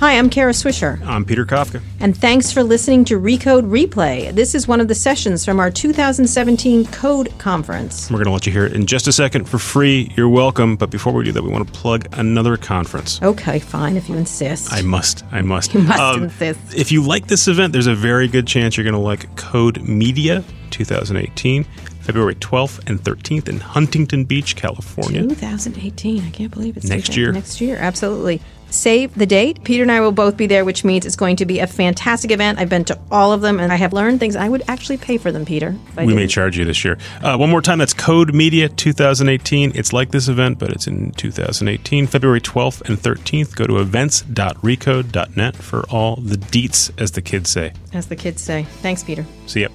Hi, I'm Kara Swisher. I'm Peter Kafka. And thanks for listening to Recode Replay. This is one of the sessions from our 2017 Code Conference. We're going to let you hear it in just a second for free. You're welcome. But before we do that, we want to plug another conference. Okay, fine, if you insist. I must. I must. You must um, insist. If you like this event, there's a very good chance you're going to like Code Media 2018. February 12th and 13th in Huntington Beach, California. 2018. I can't believe it's next year. Next year, absolutely save the date. Peter and I will both be there, which means it's going to be a fantastic event. I've been to all of them and I have learned things I would actually pay for them, Peter. We didn't. may charge you this year. Uh, one more time, that's Code Media 2018. It's like this event, but it's in 2018, February 12th and 13th. Go to events.recode.net for all the deets, as the kids say. As the kids say. Thanks, Peter. See ya.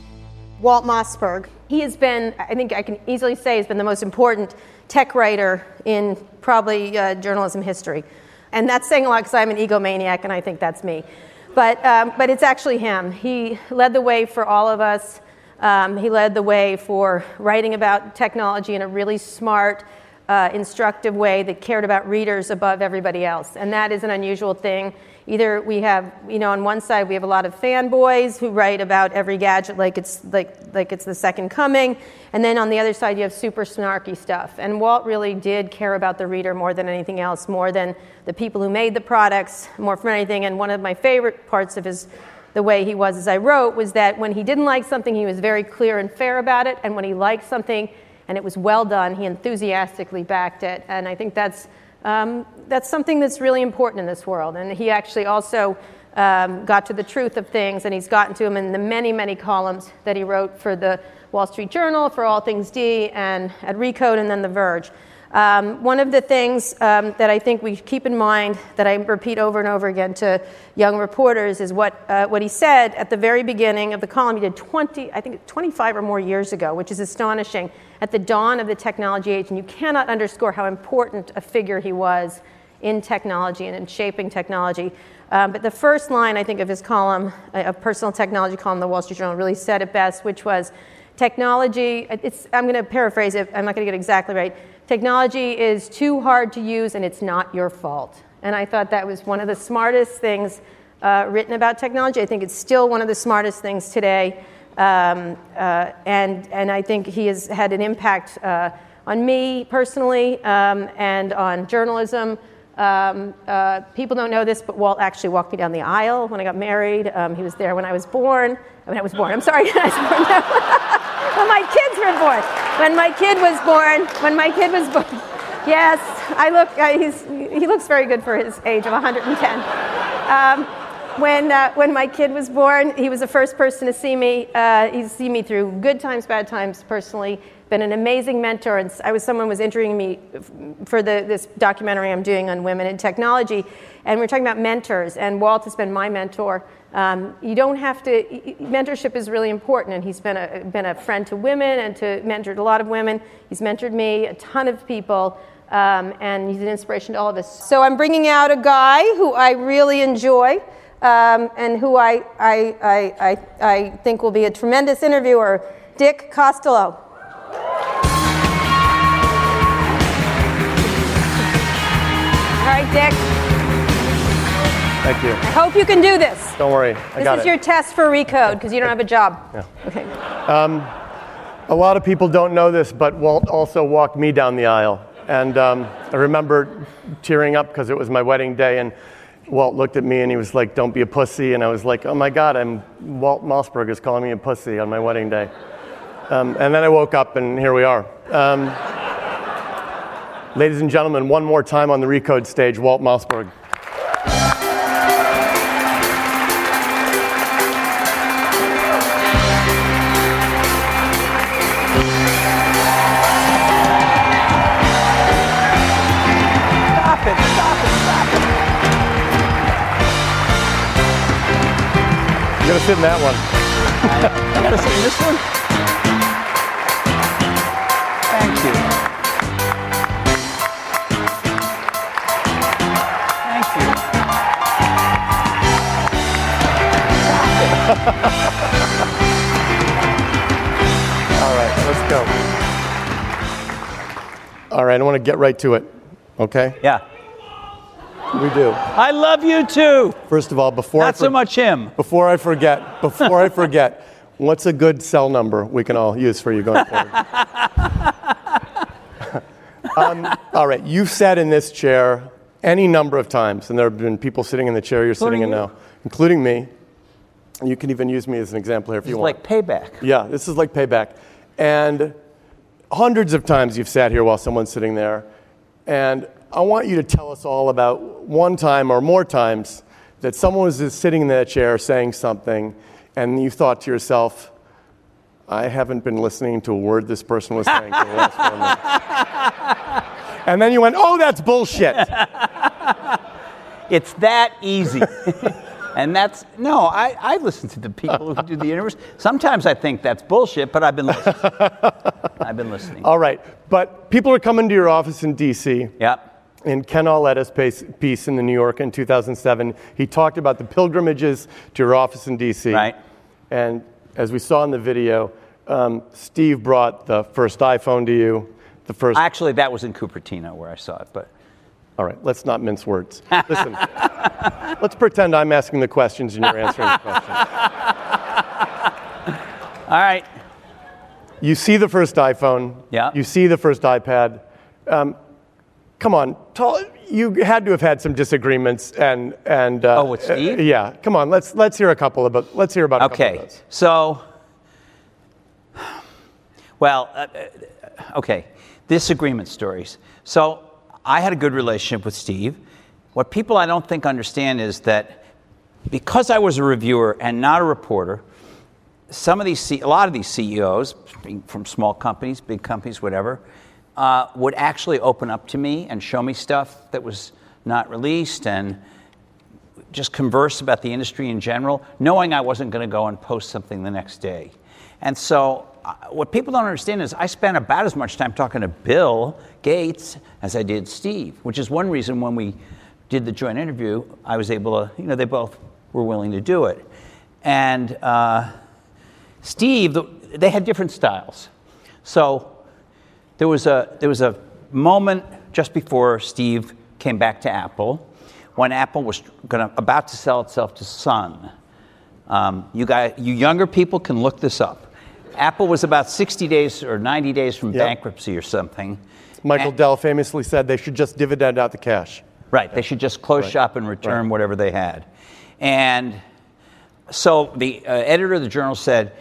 Walt Mossberg. He has been, I think I can easily say, has been the most important tech writer in probably uh, journalism history. And that's saying a lot because I'm an egomaniac and I think that's me. But, um, but it's actually him. He led the way for all of us. Um, he led the way for writing about technology in a really smart, uh, instructive way that cared about readers above everybody else. And that is an unusual thing either we have, you know, on one side we have a lot of fanboys who write about every gadget like it's like like it's the second coming, and then on the other side you have super snarky stuff. And Walt really did care about the reader more than anything else, more than the people who made the products, more than anything. And one of my favorite parts of his the way he was as I wrote was that when he didn't like something, he was very clear and fair about it, and when he liked something and it was well done, he enthusiastically backed it. And I think that's um, that's something that's really important in this world. And he actually also um, got to the truth of things, and he's gotten to them in the many, many columns that he wrote for the Wall Street Journal, for All Things D, and at Recode, and then The Verge. Um, one of the things um, that I think we keep in mind, that I repeat over and over again to young reporters, is what, uh, what he said at the very beginning of the column. He did 20, I think 25 or more years ago, which is astonishing, at the dawn of the technology age. And you cannot underscore how important a figure he was in technology and in shaping technology. Um, but the first line, I think, of his column, uh, a personal technology column, the Wall Street Journal, really said it best, which was technology, I'm going to paraphrase it, I'm not going to get exactly right technology is too hard to use and it's not your fault. And I thought that was one of the smartest things uh, written about technology. I think it's still one of the smartest things today. Um, uh, and, and I think he has had an impact uh, on me personally um, and on journalism. Um, uh, people don't know this, but Walt actually walked me down the aisle when I got married. Um, he was there when I was born. When I was born, I'm sorry, when my kids were born. When my kid was born, when my kid was born. Yes, I look, uh, he looks very good for his age of 110. When, uh, when my kid was born, he was the first person to see me. Uh, he's seen me through good times, bad times personally been an amazing mentor. And I was someone was interviewing me for the, this documentary I'm doing on women in technology, and we are talking about mentors. And Walt has been my mentor. Um, you don't have to. Mentorship is really important, and he's been a been a friend to women and to mentored a lot of women. He's mentored me, a ton of people. Um, and he's an inspiration to all of us. So I'm bringing out a guy who I really enjoy um, and who I, I, I, I, I think will be a tremendous interviewer, Dick Costolo. All right, Dick. Thank you. I hope you can do this. Don't worry. I this is it. your test for Recode because you don't have a job. Yeah. Okay. Um, a lot of people don't know this, but Walt also walked me down the aisle. And um, I remember tearing up because it was my wedding day, and Walt looked at me and he was like, Don't be a pussy. And I was like, Oh my God, I'm Walt Mossberg is calling me a pussy on my wedding day. Um, and then I woke up, and here we are. Um, ladies and gentlemen, one more time on the Recode stage, Walt Mossberg. You gotta sit in that one. I gotta sit in this one? Thank you. Thank you. All right, let's go. All right, I want to get right to it. Okay? Yeah. We do. I love you too. First of all, before I Not so much him. Before I forget, before I forget, what's a good cell number we can all use for you going forward? um, all right, you've sat in this chair any number of times, and there have been people sitting in the chair you're sitting in Including now, including me. You can even use me as an example here if It's you want. It's like payback. Yeah, this is like payback. And hundreds of times you've sat here while someone's sitting there. And I want you to tell us all about one time or more times that someone was just sitting in that chair saying something, and you thought to yourself, I haven't been listening to a word this person was saying for the last four minutes. And then you went, oh, that's bullshit. It's that easy. and that's, no, I, I listen to the people who do the universe. Sometimes I think that's bullshit, but I've been listening. I've been listening. All right, but people are coming to your office in D.C. Yep. In Ken Auletta's piece, piece in the New York in 2007, he talked about the pilgrimages to your office in D.C. Right. And as we saw in the video, um, Steve brought the first iPhone to you. The first. Actually, that was in Cupertino where I saw it, but All right, let's not mince words. Listen, let's pretend I'm asking the questions and you're answering the questions. all right. You see the first iPhone. Yeah. You see the first iPad. Um, come on, you had to have had some disagreements and and. Uh, Oh, with Steve? uh, yeah. Come on, let's let's hear a couple about let's hear about a couple Okay. of those. So, well, uh, uh, okay, disagreement stories. So, I had a good relationship with Steve. What people I don't think understand is that because I was a reviewer and not a reporter, some of these, a lot of these CEOs, being from small companies, big companies, whatever, uh, would actually open up to me and show me stuff that was not released and just converse about the industry in general, knowing I wasn't going to go and post something the next day. And so, uh, what people don't understand is I spent about as much time talking to Bill Gates as I did Steve, which is one reason when we did the joint interview, I was able to, you know, they both were willing to do it. And uh, Steve, the- they had different styles. So, there was a there was a moment just before Steve came back to Apple when Apple was gonna, about to sell itself to Sun. Um, you guys, you younger people can look this up. Apple was about 60 days or 90 days from Yep. bankruptcy or something. Michael And- Dell famously said they should just dividend out the cash. Right. They should just close shop and return Right. whatever they had. And so the uh, editor of the journal said,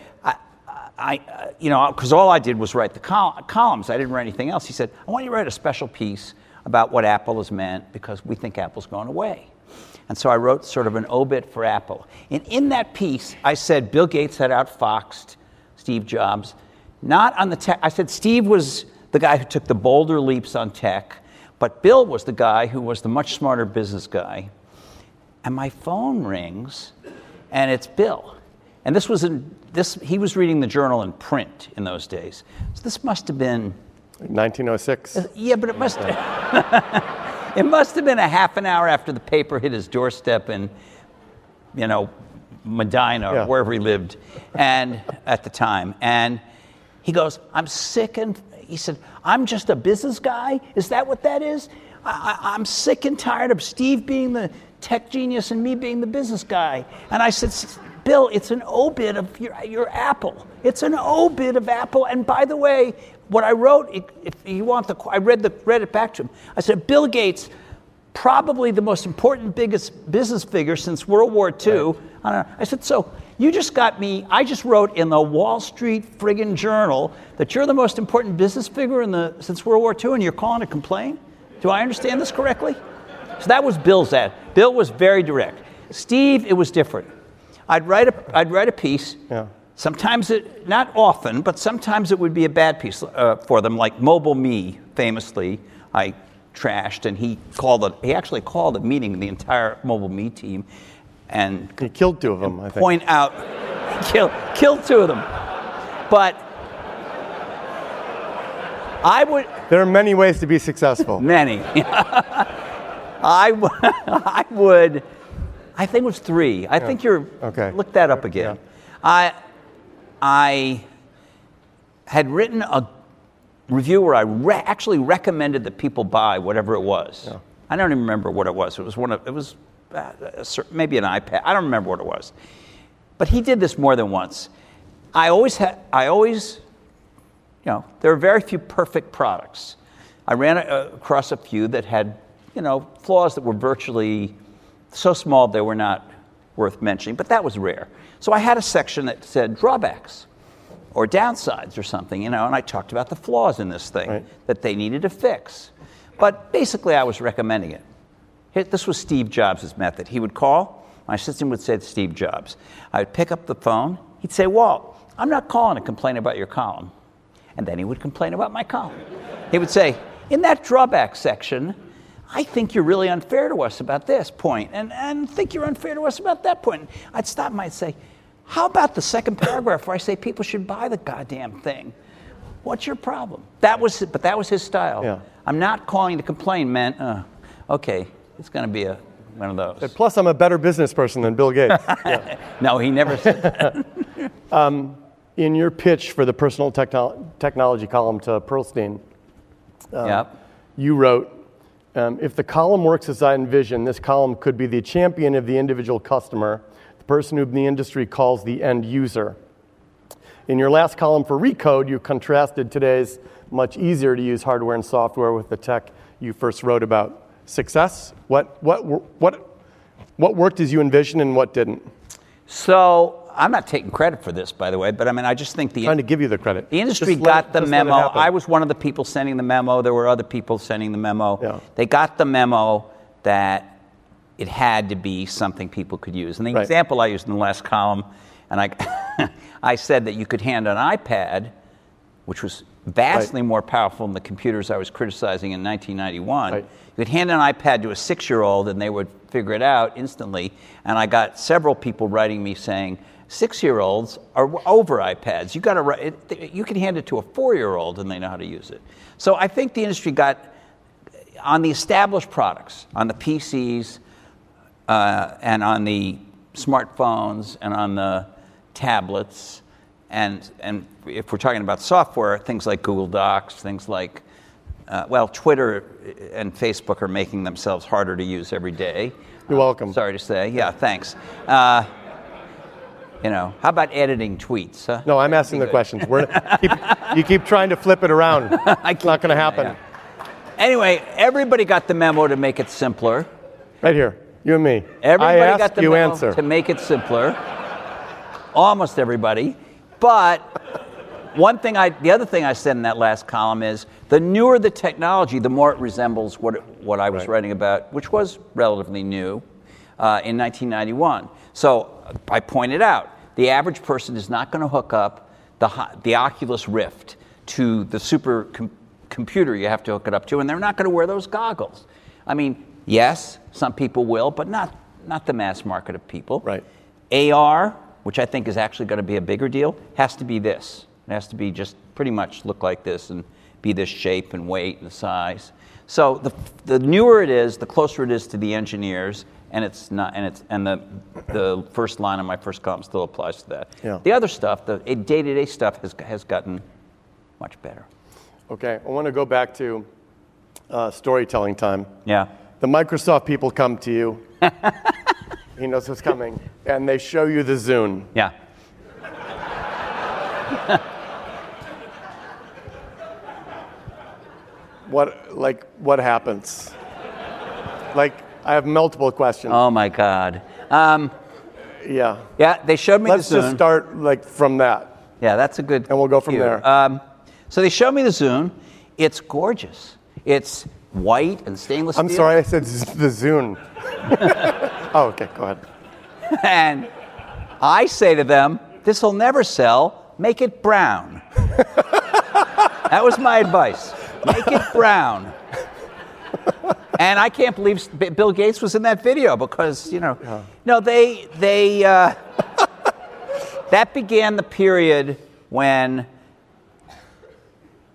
I, uh, you know, because all I did was write the col- columns. I didn't write anything else. He said, I want you to write a special piece about what Apple has meant because we think Apple's going away. And so I wrote sort of an obit for Apple. And in that piece, I said Bill Gates had outfoxed Steve Jobs. Not on the tech. I said Steve was the guy who took the bolder leaps on tech, but Bill was the guy who was the much smarter business guy. And my phone rings, and it's Bill. And this was in this. He was reading the journal in print in those days. So this must have been 1906. Uh, yeah, but it must have, it must have been a half an hour after the paper hit his doorstep in, you know, Medina Yeah. or wherever he lived, and at the time. And he goes, "I'm sick," and he said, "I'm just a business guy. Is that what that is? I, I, I'm sick and tired of Steve being the tech genius and me being the business guy." And I said. "S- Bill, it's an obit of your, your Apple. It's an obit of Apple. And by the way, what I wrote, if you want the, I read, the, read it back to him. I said, Bill Gates, probably the most important, biggest business figure since World War II. I, don't know. I said, so you just got me, I just wrote in the Wall Street friggin' journal that you're the most important business figure in the, since World War II and you're calling to complain? Do I understand this correctly? So that was Bill's ad. Bill was very direct. Steve, it was different. I'd write a, I'd write a piece. Yeah. Sometimes it, not often, but sometimes it would be a bad piece uh, for them, like MobileMe, famously, I trashed, and he called it, he actually called a meeting the entire MobileMe team and He killed two of them, I think. point out, kill, killed two of them. But I would, There are many ways to be successful. Many. I, w- I would, I think it was three. I think you're, Okay. look that up again. I, I had written a review where I re- actually recommended that people buy whatever it was. I don't even remember what it was. It was one of, it was uh, maybe an iPad. I don't remember what it was. But he did this more than once. I always had, I always, you know, there are very few perfect products. I ran across a few that had, you know, flaws that were virtually so small they were not worth mentioning, but that was rare. So I had a section that said drawbacks or downsides or something, you know, and I talked about the flaws in this thing Right. that they needed to fix. But basically, I was recommending it. This was Steve Jobs' method. He would call, my assistant would say to Steve Jobs. I would pick up the phone. He'd say, Walt, I'm not calling to complain about your column. And then he would complain about my column. He would say, In that drawback section, I think you're really unfair to us about this point, and, and think you're unfair to us about that point. I'd stop and I'd say, How about the second paragraph where I say people should buy the goddamn thing? What's your problem? That was, but that was his style. Yeah. I'm not calling to complain, man. Uh, okay, it's going to be a, one of those. Plus, I'm a better business person than Bill Gates. Yeah. No, he never said that. In your pitch for the personal techno- technology column to Pearlstine, yep. you wrote, um, if the column works as I envision, this column could be the champion of the individual customer, the person whom the industry calls the end user. In your last column for Recode, you contrasted today's much easier to use hardware and software with the tech you first wrote about. Success? What, what, what, what worked as you envisioned and what didn't? So I'm not taking credit for this, by the way, but I mean, I just think the trying to give you the credit. The industry Just got the let it memo. I was one of the people sending the memo. There were other people sending the memo. Yeah. They got the memo that it had to be something people could use. And the Right. example I used in the last column, and I, I said that you could hand an iPad, which was vastly more powerful than the computers I was criticizing in 1991. Right. You could hand an iPad to a six-year-old, and they would figure it out instantly. And I got several people writing me saying, six-year-olds are over iPads. You got to you can hand it to a four-year-old, and they know how to use it. So I think the industry got on the established products, on the PCs, uh, and on the smartphones, and on the tablets, and and if we're talking about software, things like Google Docs, things like uh, well, Twitter and Facebook are making themselves harder to use every day. You're welcome. Sorry to say. Yeah, thanks. Uh, you know, how about editing tweets? Huh? No, I'm asking the questions. We're, keep, you keep trying to flip it around. It's not going to happen. Anyway, everybody got the memo to make it simpler. Right here, you and me. Everybody I got the you memo answer. to make it simpler. Almost everybody. But one thing I, the other thing I said in that last column is the newer the technology, the more it resembles what, it, what I was Right. writing about, which was relatively new uh, in 1991. So I pointed out the average person is not going to hook up the, the Oculus Rift to the super com- computer you have to hook it up to, and they're not going to wear those goggles. I mean, yes, some people will, but not, not the mass market of people. Right. AR, which I think is actually going to be a bigger deal, has to be this. It has to be just pretty much look like this and be this shape and weight and size. So the, the newer it is, the closer it is to the engineers, and it's not, and it's, and the, the first line of my first column still applies to that. Yeah. The other stuff, the day-to-day stuff, has, has gotten much better. Okay, I want to go back to uh, storytelling time. Yeah. The Microsoft people come to you. he knows what's coming, and they show you the Zune. Yeah. What, like, what happens? Like, I have multiple questions. Oh my God. Um, yeah. yeah, they showed me Let's the just start like from that. Yeah, that's a good. And we'll go from there. Um, so they showed me the Zune. It's gorgeous. It's white and stainless steel. I'm steel. sorry, I said z- the Zune. oh, okay, go ahead. And I say to them, "This will never sell. Make it brown." that was my advice. Make it brown. And I can't believe Bill Gates was in that video because you know, no, they they uh, that began the period when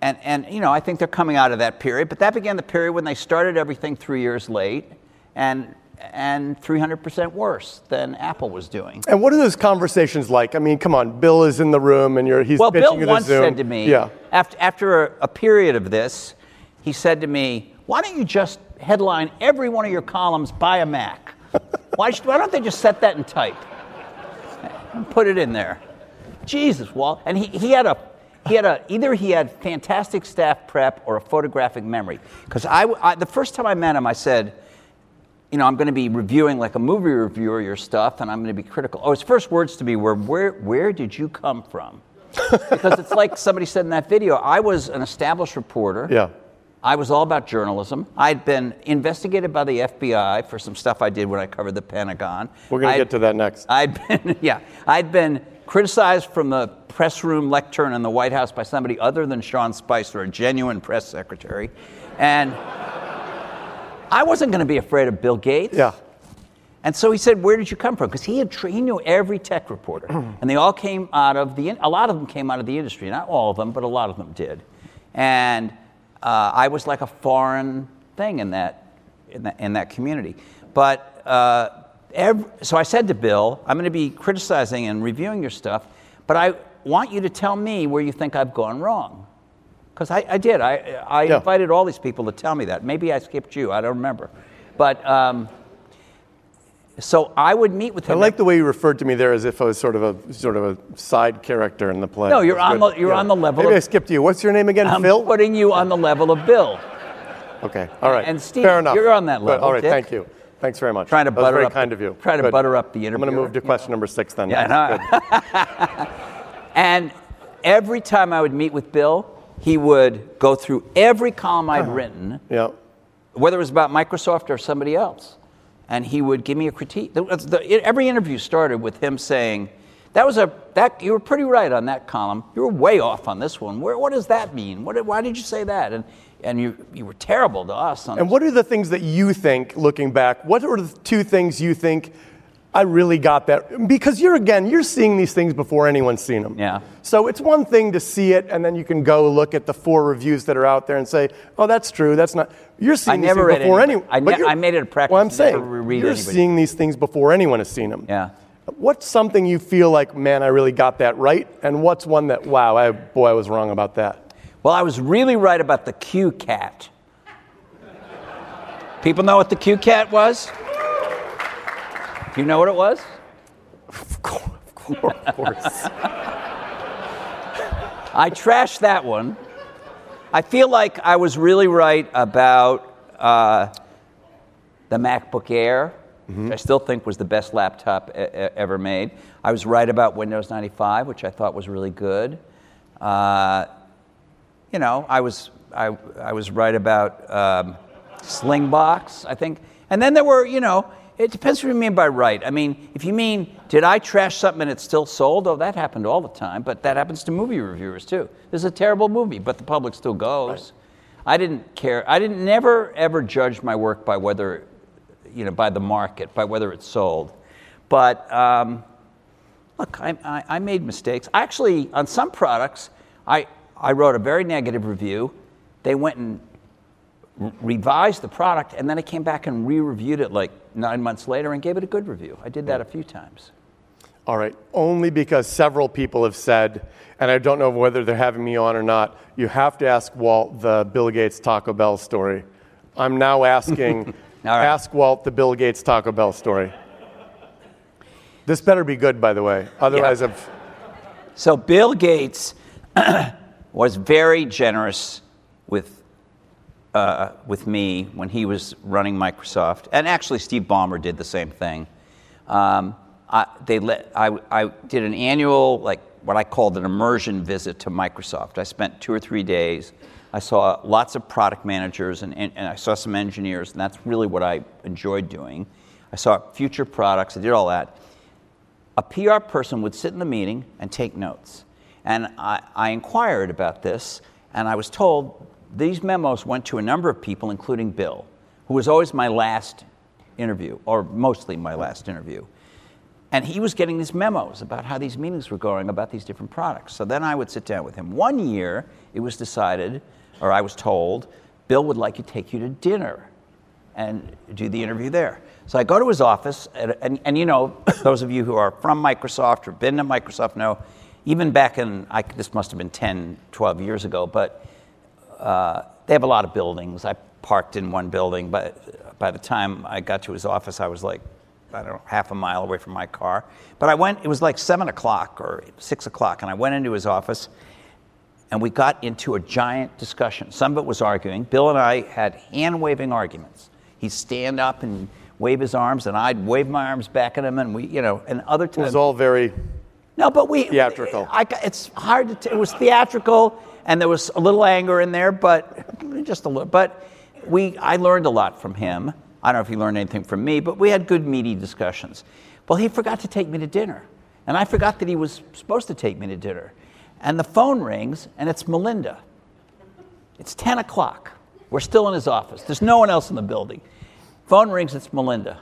and, and you know, I think they're coming out of that period, but that began the period when they started everything three years late and, and 300% worse than Apple was doing. And what are those conversations like? I mean, come on, Bill is in the room and you're he's Well, pitching Bill once Zune. said to me, yeah, after, after a, a period of this, he said to me, why don't you just headline every one of your columns by a Mac. why, should, why don't they just set that in type and put it in there? Jesus, Walt. And he, he had a he had a either he had fantastic staff prep or a photographic memory. Because I, I, the first time I met him, I said, you know, I'm going to be reviewing like a movie reviewer your stuff, and I'm going to be critical. Oh, his first words to me were, "Where where did you come from?" because it's like somebody said in that video. I was an established reporter. Yeah. I was all about journalism. I'd been investigated by the FBI for some stuff I did when I covered the Pentagon. We're going to get to that next. I'd been, yeah, I'd been criticized from the press room lectern in the White House by somebody other than Sean Spicer, a genuine press secretary. And I wasn't going to be afraid of Bill Gates. yeah. And so he said, "Where did you come from?" Because he had tra- he knew every tech reporter, and they all came out of the. in- A lot of them came out of the industry, not all of them, but a lot of them did. And uh, I was like a foreign thing in that in that, in that community. But uh, ev so I said to Bill, "I'm going to be criticizing and reviewing your stuff, but I want you to tell me where you think I've gone wrong." Because I, I did. I, I Yeah. invited all these people to tell me that. Maybe I skipped you. I don't remember. But um, so I would meet with him. I like the way you referred to me there as if I was sort of a sort of a side character in the play. No, you're on the- you're on the level Maybe of- I skipped you. What's your name again? I'm Phil. putting you on the level of Bill. Okay. All right. And Steve, Fair enough. you're on that level, All right. Dick. Thank you. Thanks very much. Trying to that butter very up kind the- of you. trying to Good. butter up the interview. I'm going to move to question number six then. Yeah, no. good. And every time I would meet with Bill, he would go through every column I'd ah. written, Yeah. whether it was about Microsoft or somebody else, and he would give me a critique. The- the- every interview started with him saying, "That was a that you were pretty right on that column. You were way off on this one. Where, what does that mean? What, why did you say that?" And and you you were terrible to us And this what are the things that you think, looking back, what are the two things you think I really got that? Because you're, again, you're seeing these things before anyone's seen them. Yeah. So it's one thing to see it, and then you can go look at the four reviews that are out there and say, oh, that's true, that's not. You're seeing these things before anyone. I but ne- I made it a practice Well, I'm saying, you're anybody. seeing these things before anyone has seen them. Yeah. What's something you feel like, man, I really got that right? And what's one that, wow, I, boy, I was wrong about that? Well, I was really right about the CueCat. People know what the CueCat was? Do you know what it was? Of course. Of course. I trashed that one. I feel like I was really right about uh, the MacBook Air, which I still think was the best laptop e- ever made. I was right about Windows 95, which I thought was really good. Uh, you know, I was I, I was right about um, Slingbox, I think. And then there were, you know, it depends what you mean by right. I mean, if you mean, did I trash something and it still sold? Oh, that happened all the time, but that happens to movie reviewers too. This is a terrible movie, but the public still goes. I didn't care. I didn't never ever judge my work by whether, you know, by the market, by whether it sold. But um, look, I, I, I made mistakes. Actually, on some products, I, I wrote a very negative review. They went and r- revised the product, and then I came back and re-reviewed it like nine months later and gave it a good review. I did that a few times. All right, only because several people have said, and I don't know whether they're having me on or not, you have to ask Walt the Bill Gates Taco Bell story. I'm now asking, All right. ask Walt the Bill Gates Taco Bell story. This better be good, by the way. Otherwise, Yeah. I've, So Bill Gates was very generous with uh, with me when he was running Microsoft, and actually Steve Ballmer did the same thing. Um, I, they let I, I did an annual like what I called an immersion visit to Microsoft. I spent two or three days. I saw lots of product managers and, and, and I saw some engineers, and that's really what I enjoyed doing. I saw future products. I did all that a PR person would sit in the meeting and take notes. And I, I inquired about this, and I was told these memos went to a number of people, including Bill, who was always my last interview, or mostly my last interview. And he was getting these memos about how these meetings were going about these different products. So then I would sit down with him. One year, it was decided, or I was told, Bill would like to take you to dinner and do the interview there. So I go to his office, and, and, and you know, those of you who are from Microsoft or been to Microsoft know, even back in, I, this must have been 10, 12 years ago, but uh, they have a lot of buildings. I parked in one building. But by the time I got to his office, I was like, I don't know, half a mile away from my car. But I went, it was like seven o'clock or six o'clock, and I went into his office and we got into a giant discussion. Some of it was arguing. Bill and I had hand waving arguments. He'd stand up and wave his arms, and I'd wave my arms back at him, and we, you know, and other times. It was all very No, but we Theatrical. I, it's hard to. T- it was theatrical, and there was a little anger in there, but just a little. But we, I learned a lot from him. I don't know if he learned anything from me, but we had good meaty discussions. Well, he forgot to take me to dinner, and I forgot that he was supposed to take me to dinner. And the phone rings, and it's Melinda. It's 10 o'clock. We're still in his office. There's no one else in the building. Phone rings, it's Melinda.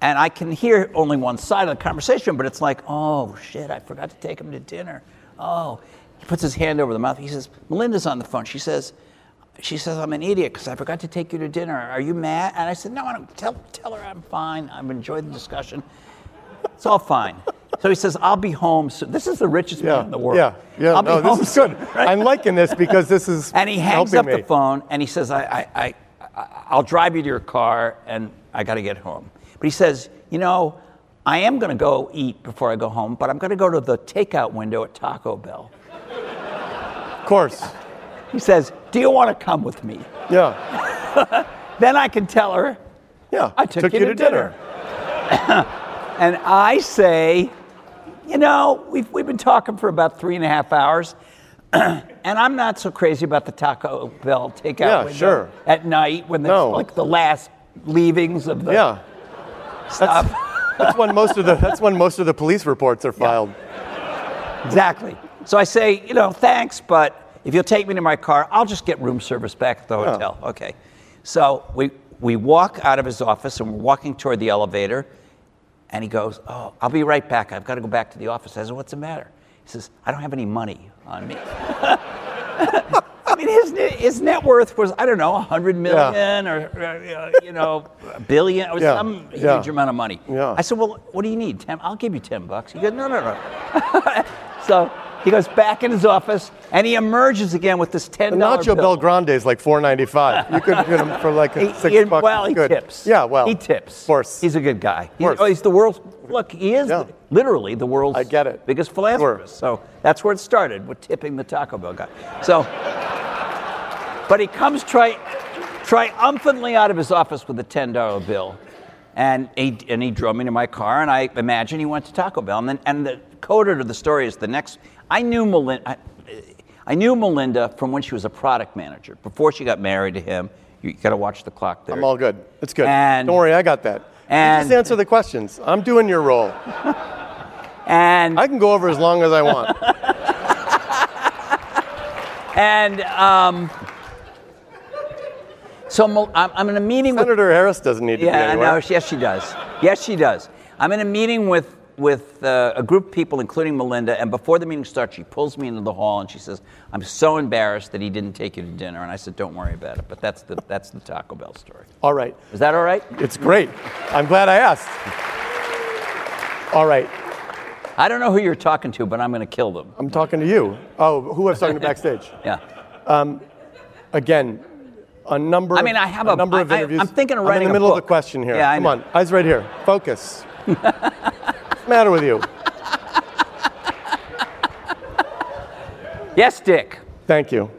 And I can hear only one side of the conversation, but it's like, oh shit, I forgot to take him to dinner. Oh, puts his hand over the mouth. He says, Melinda's on the phone. She says, she says, I'm an idiot because I forgot to take you to dinner. Are you mad? And I said, no, I don't. Tell, tell her I'm fine. I've enjoyed the discussion. It's all fine. So he says, I'll be home soon. This is the richest yeah man in the world. yeah yeah. I'll no, be home this is good. soon, right? I'm liking this because this is And he hangs up me. the phone and he says, I, I, I, I'll drive you to your car and I got to get home. But he says, You know, I am going to go eat before I go home, but I'm going to go to the takeout window at Taco Bell. Of course. He says, Do you want to come with me? Yeah. Then I can tell her, Yeah. I took, you, to, dinner. and I say, You know, we've, we've been talking for about three and a half hours. and I'm not so crazy about the Taco Bell takeout Yeah, window sure. at night when it's No. like the last leavings of the Yeah. stuff. That's when most of the that's when most of the police reports are filed. Exactly. So I say, you know, thanks, but if you'll take me to my car, I'll just get room service back at the hotel. Okay. So we, we walk out of his office and we're walking toward the elevator, and he goes, Oh, I'll be right back. I've got to go back to the office. I said, What's the matter? He says, I don't have any money on me. I mean, his, his net worth was, I don't know, 100 million or, uh, you know, a billion or Yeah, some yeah. huge amount of money. Yeah. I said, Well, what do you need? 10? I'll give you 10 bucks. He goes, No, no, no. so he goes back in his office and he emerges again with this $10 The Nacho bill. Bel Grande is like 4.95. You could get him for like He- a six he- bucks. well, he Good. tips. Yeah, well, he tips. Of course. he's a good guy. He's, course. oh, he's the world's look. He is Yeah. literally the world's I get it. biggest philanthropist. So that's where it started with tipping the Taco Bell guy. So, but he comes tri- triumphantly out of his office with a ten dollar bill, and he and he drove me to my car, and I imagine he went to Taco Bell, and then and the coda to the story is the next. I knew Melinda. I, I knew Melinda from when she was a product manager before she got married to him. You got to watch the clock there. I'm all good. It's good. And- Don't worry, I got that. You and- just answer the questions. I'm doing your role. And I can go over as long as I want. and um, so I'm, I'm in a meeting with Senator Harris doesn't need to be yeah, anywhere. no, yes she does. Yes, she does. I'm in a meeting with with uh, a group of people, including Melinda, and before the meeting starts, she pulls me into the hall and she says, "I'm so embarrassed that he didn't take you to dinner." And I said, "Don't worry about it." But that's the that's the Taco Bell story. All right. Is that all right? It's great. I'm glad I asked. All right. I don't know who you're talking to, but I'm going to kill them. I'm talking to you. Oh, who I was talking to backstage? Yeah. Again, a number. I mean, I have a- number of I- I- interviews. I'm thinking of I'm writing in a the middle of the question here. Yeah, I Come on, eyes right here. Focus. What's the matter with you? Yes, Dick. Thank you.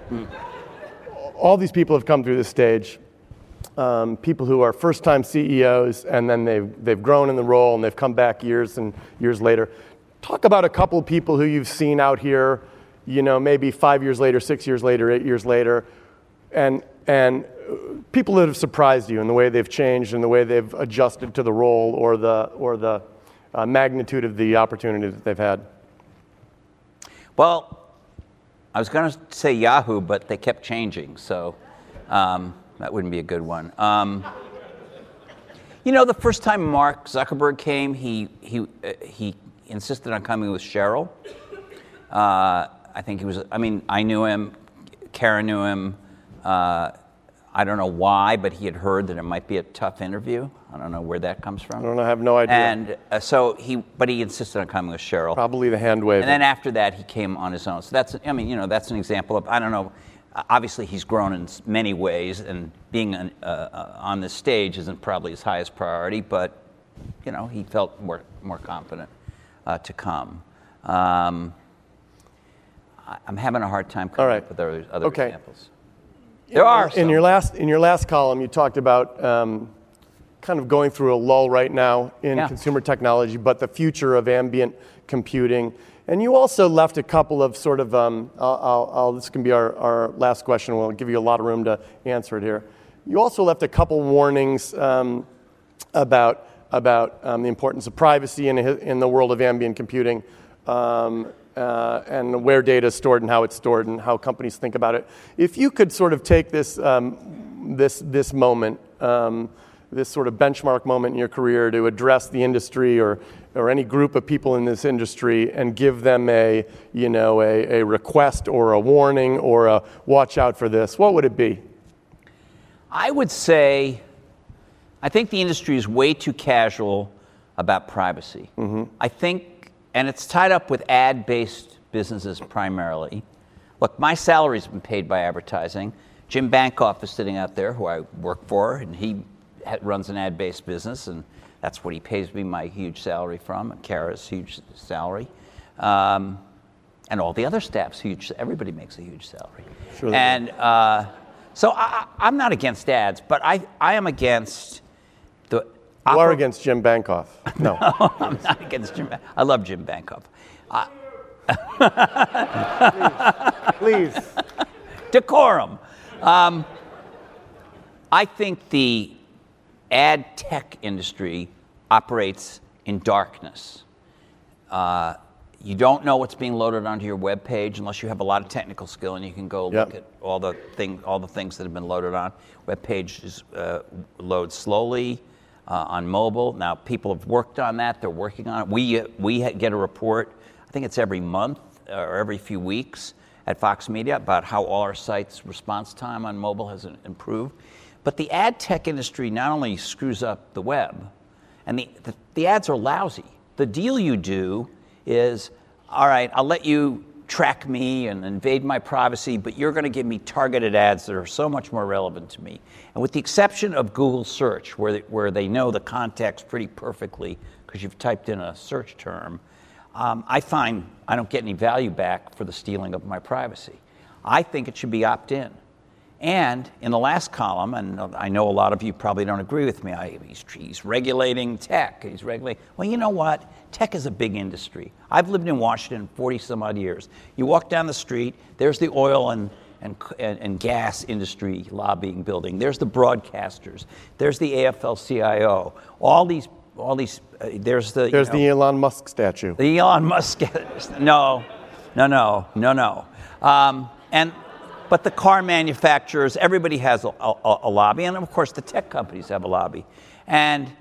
All these people have come through this stage. Um, people who are first-time CEOs, and then they've they've grown in the role, and they've come back years and years later. Talk about a couple of people who you've seen out here. You know, maybe five years later, six years later, eight years later, and and people that have surprised you in the way they've changed and the way they've adjusted to the role or the or the uh, magnitude of the opportunity that they've had. Well, I was going to say Yahoo, but they kept changing, so um, that wouldn't be a good one. Um, you know, the first time Mark Zuckerberg came, he he uh, he insisted on coming with Sheryl. Uh, I think he was. I mean, I knew him. Karen knew him. Uh, I don't know why, but he had heard that it might be a tough interview. I don't know where that comes from. I don't know. I have no idea. And uh, so he, but he insisted on coming with Sheryl. Probably the hand wave. And then after that, he came on his own. So that's, I mean, you know, that's an example of, I don't know, obviously he's grown in many ways, and being an, uh, uh, on this stage isn't probably his highest priority, but you know he felt more more confident uh, to come. Um, I'm having a hard time coming right. up with other, other Okay. examples. There are In some. your last in your last column, you talked about um, kind of going through a lull right now in Yeah. consumer technology, but the future of ambient computing. And you also left a couple of sort of. Um, I'll, I'll, I'll, this can be our, our last question. We'll give you a lot of room to answer it here. You also left a couple warnings um, about about um, the importance of privacy in, in the world of ambient computing. Um, uh, and where data is stored and how it's stored and how companies think about it. If you could sort of take this, um, this, this moment, um, this sort of benchmark moment in your career to address the industry or, or any group of people in this industry and give them a, you know, a, a request or a warning or a watch out for this, what would it be? I would say, I think the industry is way too casual about privacy. Mm-hmm. I think, and it's tied up with ad based businesses primarily. Look, my salary's been paid by advertising. Jim Bankoff is sitting out there, who I work for, and he runs an ad based business, and that's what he pays me my huge salary from, and Kara's huge salary. Um, and all the other staff's huge. Everybody makes a huge salary. Sure and uh, so I, I'm not against ads, but I, I am against the. You are against Jim Bankoff. No. I'm not against Jim. Ban- I love Jim Bankoff. Please. Decorum. Um, I think the ad tech industry operates in darkness. Uh, you don't know what's being loaded onto your web page unless you have a lot of technical skill and you can go Yep. look at all the thing, all the things that have been loaded on. Web pages uh, load slowly uh, on mobile. Now people have worked on that. They're working on it. We uh, we get a report. I think it's every month uh, or every few weeks at Vox Media about how all our sites' response time on mobile has improved. But the ad tech industry not only screws up the web, and the, the, the ads are lousy. The deal you do is, all right, I'll let you track me and invade my privacy, but you're going to give me targeted ads that are so much more relevant to me. And with the exception of Google search, where they, where they know the context pretty perfectly because you've typed in a search term, um, I find I don't get any value back for the stealing of my privacy. I think it should be opt in. And in the last column, and I know a lot of you probably don't agree with me, I, he's, he's regulating tech. He's regulating. Well, you know what? Tech is a big industry. I've lived in Washington 40 some odd years. You walk down the street, there's the oil and, and, and, and gas industry lobbying building. There's the broadcasters. There's the AFL CIO. All these, all these, uh, there's the. you There's know- the Elon Musk statue. the Elon Musk. no, no, no, no, no. Um, and but the car manufacturers, everybody has a, a, a lobby, and of course the tech companies have a lobby, and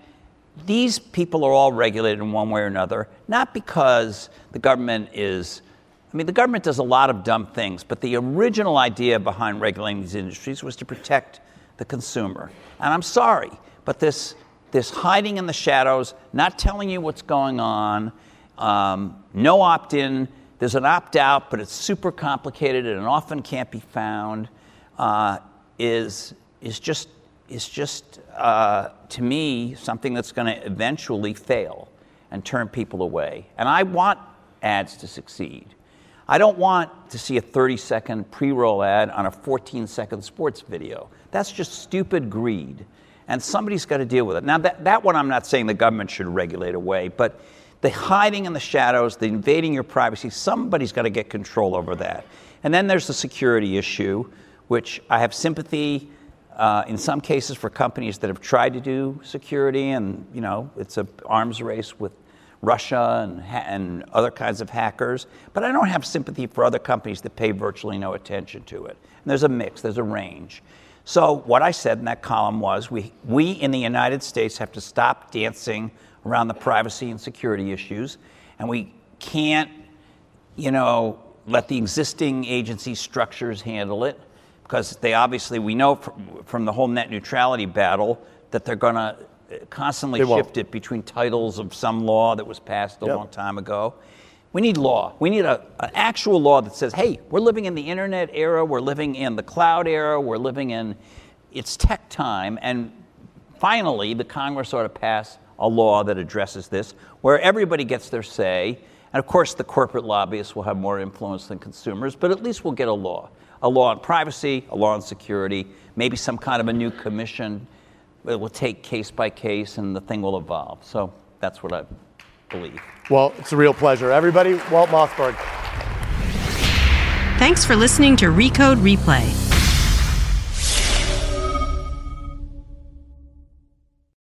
these people are all regulated in one way or another, not because the government is. I mean, the government does a lot of dumb things, but the original idea behind regulating these industries was to protect the consumer. And I'm sorry, but this, this hiding in the shadows, not telling you what's going on, um, no opt in, there's an opt out, but it's super complicated and often can't be found, uh, is, is just, is just uh, to me, something that's going to eventually fail and turn people away. And I want ads to succeed. I don't want to see a 30 second pre roll ad on a 14 second sports video. That's just stupid greed. And somebody's got to deal with it. Now, that, that one I'm not saying the government should regulate away, but the hiding in the shadows, the invading your privacy, somebody's got to get control over that. And then there's the security issue, which I have sympathy uh, in some cases for companies that have tried to do security, and you know it's a arms race with Russia and, ha- and other kinds of hackers. But I don't have sympathy for other companies that pay virtually no attention to it. And there's a mix, there's a range. So what I said in that column was we, we in the United States have to stop dancing around the privacy and security issues, and we can't, you know, let the existing agency structures handle it because they obviously we know from, from the whole net neutrality battle that they're going to uh, constantly They won't. shift it between titles of some law that was passed a Yep. long time ago. We need law. We need a, an actual law that says, hey, we're living in the internet era, we're living in the cloud era, we're living in it's tech time, and finally, the Congress ought to pass a law that addresses this, where everybody gets their say. And of course, the corporate lobbyists will have more influence than consumers, but at least we'll get a law. A law on privacy, a law on security, maybe some kind of a new commission. It will take case by case and the thing will evolve. So that's what I believe. Well, it's a real pleasure. Everybody, Walt Mossberg. Thanks for listening to Recode Replay.